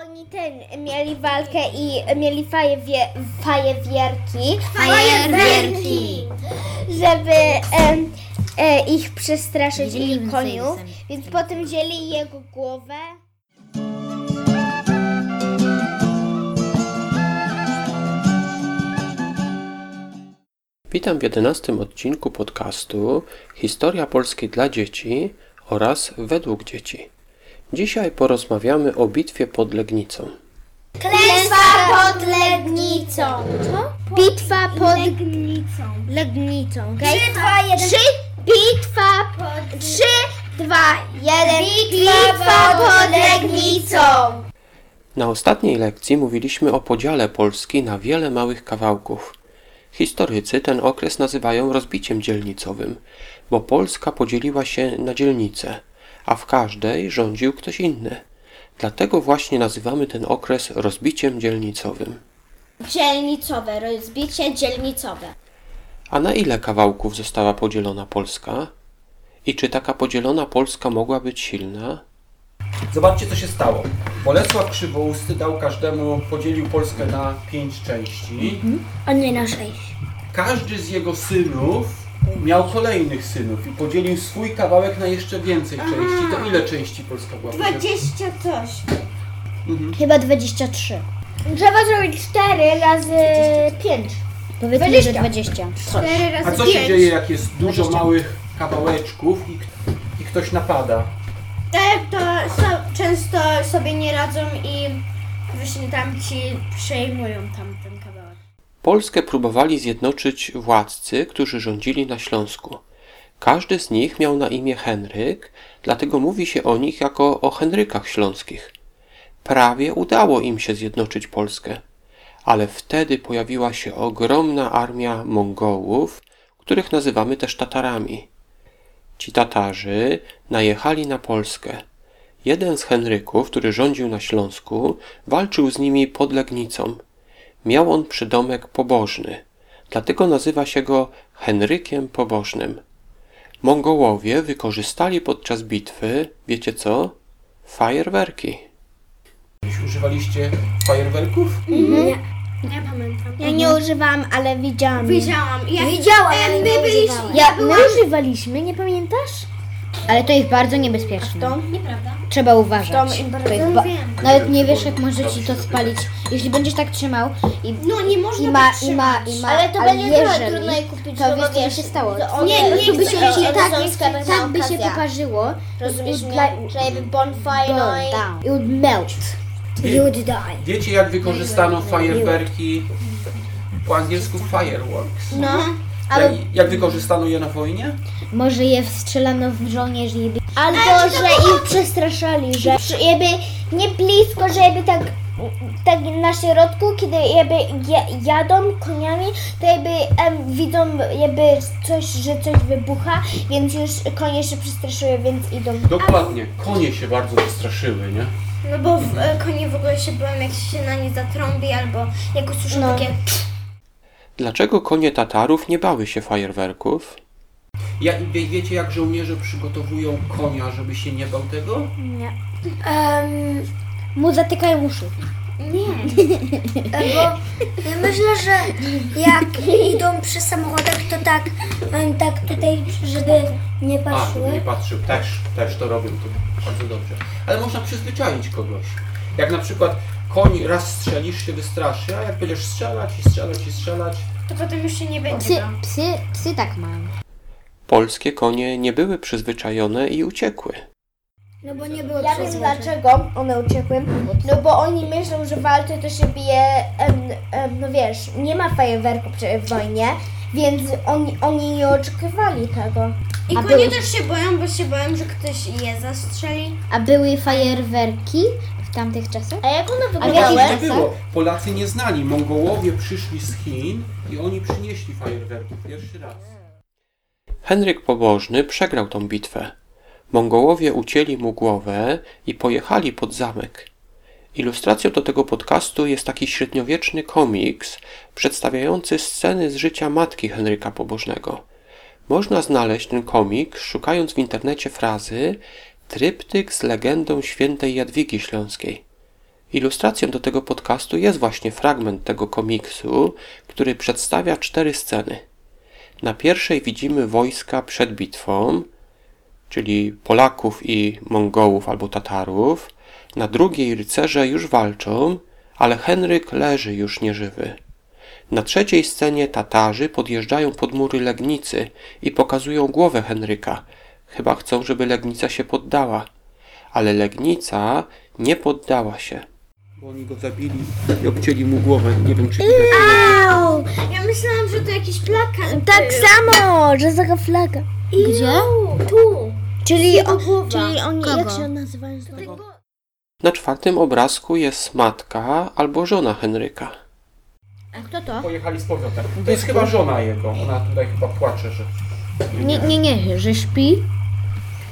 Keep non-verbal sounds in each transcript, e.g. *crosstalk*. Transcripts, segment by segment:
Oni ten mieli walkę i mieli fajewie, fajewierki. Fajerwerki. Żeby em, e, ich przestraszyć i koniów. Więc potem wzięli jego głowę. Witam w jedenastym odcinku podcastu Historia Polskiej dla dzieci oraz według dzieci. Dzisiaj porozmawiamy o bitwie pod Legnicą. Klęska pod Legnicą. Co? Bitwa pod Legnicą. Legnicą. Okay? 3, 2, 1. 3, bitwa pod... 3, 2, 1. Bitwa pod Legnicą. Na ostatniej lekcji mówiliśmy o podziale Polski na wiele małych kawałków. Historycy ten okres nazywają rozbiciem dzielnicowym, bo Polska podzieliła się na dzielnice, a w każdej rządził ktoś inny. Dlatego właśnie nazywamy ten okres rozbiciem dzielnicowym. Dzielnicowe, rozbicie dzielnicowe. A na ile kawałków została podzielona Polska? I czy taka podzielona Polska mogła być silna? Zobaczcie, co się stało. Bolesław Krzywousty dał każdemu, podzielił Polskę na pięć części. A nie na 6. Każdy z jego synów miał kolejnych synów i podzielił swój kawałek na jeszcze więcej części. To ile części Polska była? 20 coś. Mhm. Chyba 23. Trzeba zrobić 4 razy 5. Powiedzmy, że 20. 4 razy A co się dzieje, jak jest dużo małych kawałeczków i, i ktoś napada? Te to so, często sobie nie radzą i właśnie tam ci przejmują tamten kawałek. Polskę próbowali zjednoczyć władcy, którzy rządzili na Śląsku. Każdy z nich miał na imię Henryk, dlatego mówi się o nich jako o Henrykach Śląskich. Prawie udało im się zjednoczyć Polskę, ale wtedy pojawiła się ogromna armia Mongołów, których nazywamy też Tatarami. Ci Tatarzy najechali na Polskę. Jeden z Henryków, który rządził na Śląsku, walczył z nimi pod Legnicą. Miał on przydomek pobożny, dlatego nazywa się go Henrykiem Pobożnym. Mongołowie wykorzystali podczas bitwy, wiecie co? Fajerwerki. Używaliście fajerwerków? Nie pamiętam. Ja nie używałam, ale widziałam. Widziałam. Ja, Widziałam, ale my nie byliśmy. używałam. Ja, my używaliśmy, nie pamiętasz? Ale to jest bardzo niebezpieczne. To nieprawda. Trzeba uważać. Im To jest ba- wiem. Nawet nie wiesz, jak może ci to spalić. Jeśli będziesz tak trzymał i, No nie można i ma, tak i ma, trzymać. i ma, Ale to będzie trochę jeżeli, trudno je kupić, to no bo wiesz, co by wiesz, się stało. to one- Nie, nie, to by są- się, to się są tak, sklepy tak by się okazja. poparzyło. Rozumiesz mnie? Że jakby bonfire, no i... It would melt. Wie- You would die. Wiecie, jak wykorzystano fajerwerki po angielsku fireworks? No. Jak, jak wykorzystano je na wojnie? Może je wstrzelano w żołnierzy i Albo, że ich przestraszali, że jakby nie blisko, że jakby tak, tak na środku, kiedy jakby ja- jadą koniami, to jakby em, widzą jakby coś, że coś wybucha, więc już konie się przestraszyły, więc idą. Dokładnie. Konie się bardzo wystraszyły, nie? No bo w, e, konie w ogóle się boją, jak się na nie zatrąbi, albo jak usłyszą No. takie... Dlaczego konie Tatarów nie bały się fajerwerków? Ja, wie, wiecie, jak żołnierze przygotowują konia, żeby się nie bał tego? Nie. mu zatykają uszy. *laughs* Bo ja myślę, że jak idą przy samochodach, to tak, tak tutaj, żeby nie A, patrzyły. nie patrzył. Też, też to robią, to bardzo dobrze. Ale można przyzwyczaić kogoś. Jak na przykład koń raz strzelisz, się wystraszy, a jak będziesz strzelać i strzelać i strzelać, To potem już się nie będzie Psy, bał. psy, psy tak mają. Polskie konie nie były przyzwyczajone i uciekły. No bo nie było Ja wiem dlaczego one uciekły. No bo oni myślą, że walczy to się bije, em, em, no wiesz, nie ma fajerwerku przy w wojnie, więc oni, oni nie oczekiwali tego. I A konie były- też się boją, bo się boją, że ktoś je zastrzeli. A były fajerwerki w tamtych czasach? A jak one A w wyglądały? jakich nie było. Polacy nie znali. Mongołowie przyszli z Chin i oni przynieśli fajerwerki pierwszy raz. Henryk Pobożny przegrał tą bitwę. Mongołowie ucięli mu głowę i pojechali pod zamek. Ilustracją do tego podcastu jest taki średniowieczny komiks przedstawiający sceny z życia matki Henryka Pobożnego. Można znaleźć ten komik szukając w internecie frazy tryptyk z legendą świętej Jadwigi Śląskiej. Ilustracją do tego podcastu jest właśnie fragment tego komiksu, który przedstawia cztery sceny. Na pierwszej widzimy wojska przed bitwą, czyli Polaków i Mongołów albo Tatarów. Na drugiej rycerze już walczą, ale Henryk leży już nieżywy. Na trzeciej scenie Tatarzy podjeżdżają pod mury Legnicy i pokazują głowę Henryka. Chyba chcą, żeby Legnica się poddała. Ale Legnica nie poddała się. Bo oni go zabili i obcięli mu głowę. Nie wiem, czy widać. Au! Ja myślałam, że to jakiś plakat. Tak samo, że taka flaga. Gdzie? Tu. Czyli, Jego głowa. czyli oni, Kogo? jak się nazywają? znowu? Na czwartym obrazku jest matka albo żona Henryka. A kto to? Pojechali z powrotem. To jest chyba żona jego. Ona tutaj chyba płacze, że... Nie, nie, nie, że śpi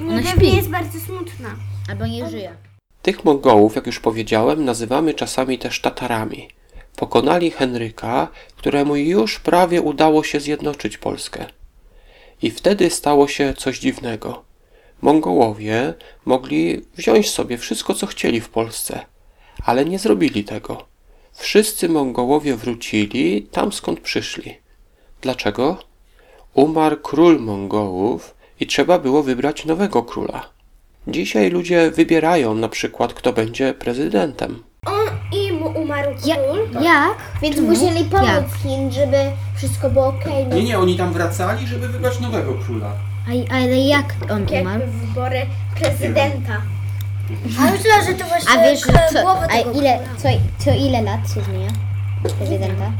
Ona pewnie śpi. jest bardzo smutna. albo nie żyje. Tych Mongołów, jak już powiedziałem, nazywamy czasami też Tatarami. Pokonali Henryka, któremu już prawie udało się zjednoczyć Polskę. I wtedy stało się coś dziwnego. Mongołowie mogli wziąć sobie wszystko, co chcieli w Polsce, ale nie zrobili tego. Wszyscy Mongołowie wrócili tam, skąd przyszli. Dlaczego? Umarł król Mongołów i trzeba było wybrać nowego króla. Dzisiaj ludzie wybierają na przykład, kto będzie prezydentem. On i mu umarł Ja, król. jak? Więc Czemu? musieli pomóc Jak? Chin, żeby wszystko było okej. no. Nie, nie, oni tam wracali, żeby wybrać nowego króla. A, ale jak on umarł? Jakby wybory prezydenta. A myślę, że to właśnie A wiesz, że co, a ile, co, co ile lat się zmienia prezydenta?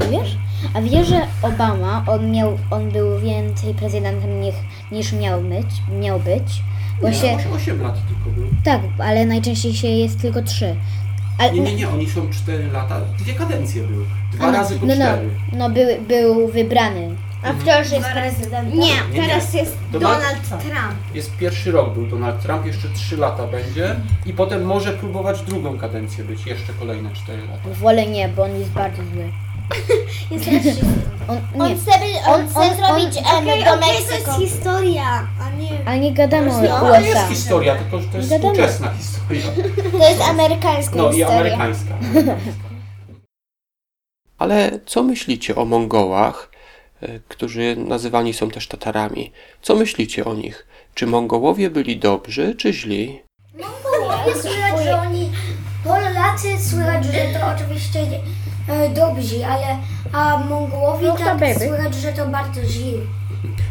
Nie wiesz? A wiesz, że Obama, on miał, on był więcej prezydentem niż, niż miał być, miał być? Bo Nie, się, może 8 lat tylko był. tak, ale najczęściej się jest tylko trzy. Ale, Nie, nie, nie, oni są 4 lata. Dwie kadencje były. Dwa no, razy po no, no, 4. no był, był wybrany. A wciąż jest prezydentem. Nie, Nie, teraz nie. jest Donald Donald Trump. Trump. Jest pierwszy rok był Donald Trump, jeszcze 3 lata będzie i potem może próbować drugą kadencję być, jeszcze kolejne 4 lata. Wolę nie, bo on jest bardzo zły. *laughs* Jest. *laughs* On, On nie, chce, by- on On- chce on- zrobić on- em, Okej, do okej, to Meksyku. jest historia, a nie... ale nie gadamy o No, ale jest USA. historia, tylko że to jest Wiadomo. współczesna historia. *laughs* To jest amerykańska No i historia. amerykańska. Ale co myślicie o Mongołach, e, którzy nazywani są też Tatarami? Co myślicie o nich? Czy Mongołowie byli dobrzy, czy źli? Mongołowie słychać, że oni... Polacy słychać, że to oczywiście e, dobrzy, ale a Mongołowie No to tak baby. słychać, że to bardzo źli.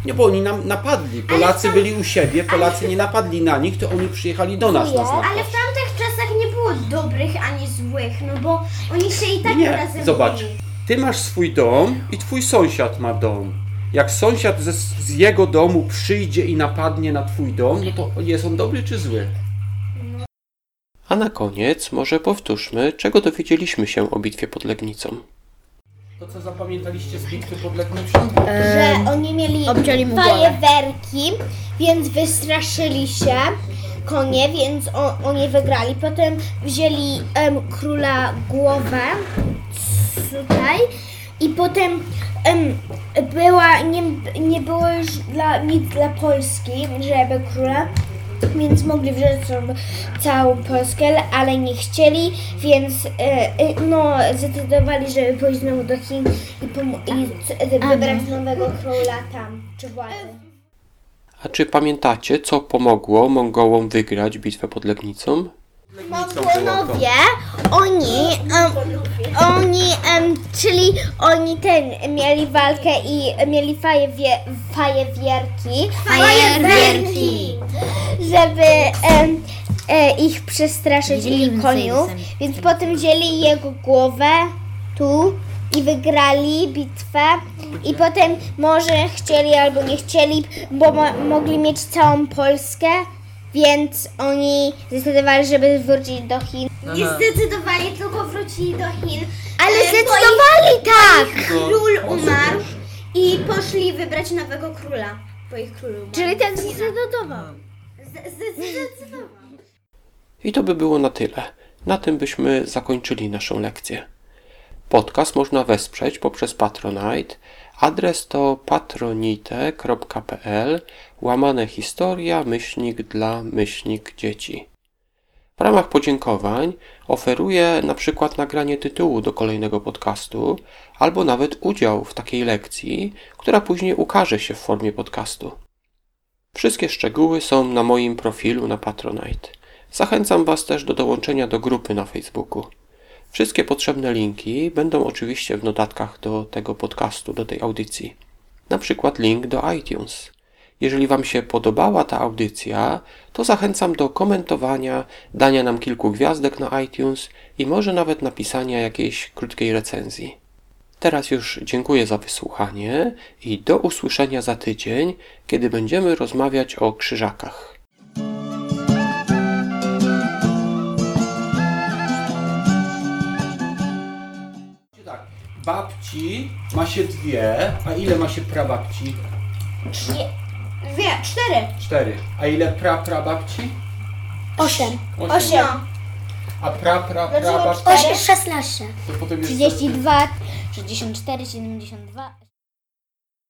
Nie, bo oni nam napadli. Polacy byli u siebie, Polacy nie napadli na nich, to oni przyjechali do nas. nas Ale napaść. w tamtych czasach nie było dobrych ani złych, no bo oni się i tak Nie, razem zobacz. mieli. Ty masz swój dom i twój sąsiad ma dom. Jak sąsiad ze, z jego domu przyjdzie i napadnie na twój dom, no to jest on dobry czy zły? A na koniec może powtórzmy, czego dowiedzieliśmy się o bitwie pod Legnicą. To co zapamiętaliście z bitwy pod Legnicą? Że oni mieli obcięli mu głowę. fajerwerki, więc wystraszyli się konie, więc o, oni wygrali. Potem wzięli em, króla głowę tutaj i potem em, była, nie, nie było już dla, nic dla Polski, żeby króla. Więc mogli wziąć całą Polskę, ale nie chcieli, więc e, e, no, zdecydowali, żeby pójść znowu do Chin i, i wybrać nowego króla tam, czy władzy. A czy pamiętacie, co pomogło Mongołom wygrać bitwę pod Legnicą? Mongołowie, oni, em, czyli oni ten, mieli walkę i mieli fajewie, fajewierki, Fajerwerki. żeby em, e, ich przestraszyć i więcej koniów, sami. więc potem wzięli jego głowę tu i wygrali bitwę. I potem może chcieli albo nie chcieli, bo mo- mogli mieć całą Polskę, więc oni zdecydowali, żeby wrócić do Chin. Nie zdecydowali, tylko wrócili do Chin. Ale E, zdecydowali tak! Król umarł i poszli wybrać nowego króla, bo ich król umarł. Czyli tak zdecydował. Z- Zdecydował. I to by było na tyle. Na tym byśmy zakończyli naszą lekcję. Podcast można wesprzeć poprzez Patronite. Adres to patronite.pl łamane historia myślnik dla myślnik dzieci. W ramach podziękowań oferuję na przykład nagranie tytułu do kolejnego podcastu, albo nawet udział w takiej lekcji, która później ukaże się w formie podcastu. Wszystkie szczegóły są na moim profilu na Patronite. Zachęcam Was też do dołączenia do grupy na Facebooku. Wszystkie potrzebne linki będą oczywiście w notatkach do tego podcastu, do tej audycji. Na przykład link do iTunes. Jeżeli Wam się podobała ta audycja, to zachęcam do komentowania, dania nam kilku gwiazdek na iTunes i może nawet napisania jakiejś krótkiej recenzji. Teraz już dziękuję za wysłuchanie i do usłyszenia za tydzień, kiedy będziemy rozmawiać o krzyżakach. Babci ma się dwie, a ile ma się prababci? Dwie, cztery. Cztery. A ile pra prababci? Osiem. Osiem. A pra pra Dlaczego prababci? cztery? Osiem, szesnaście. To potem jest 32, 64, 72.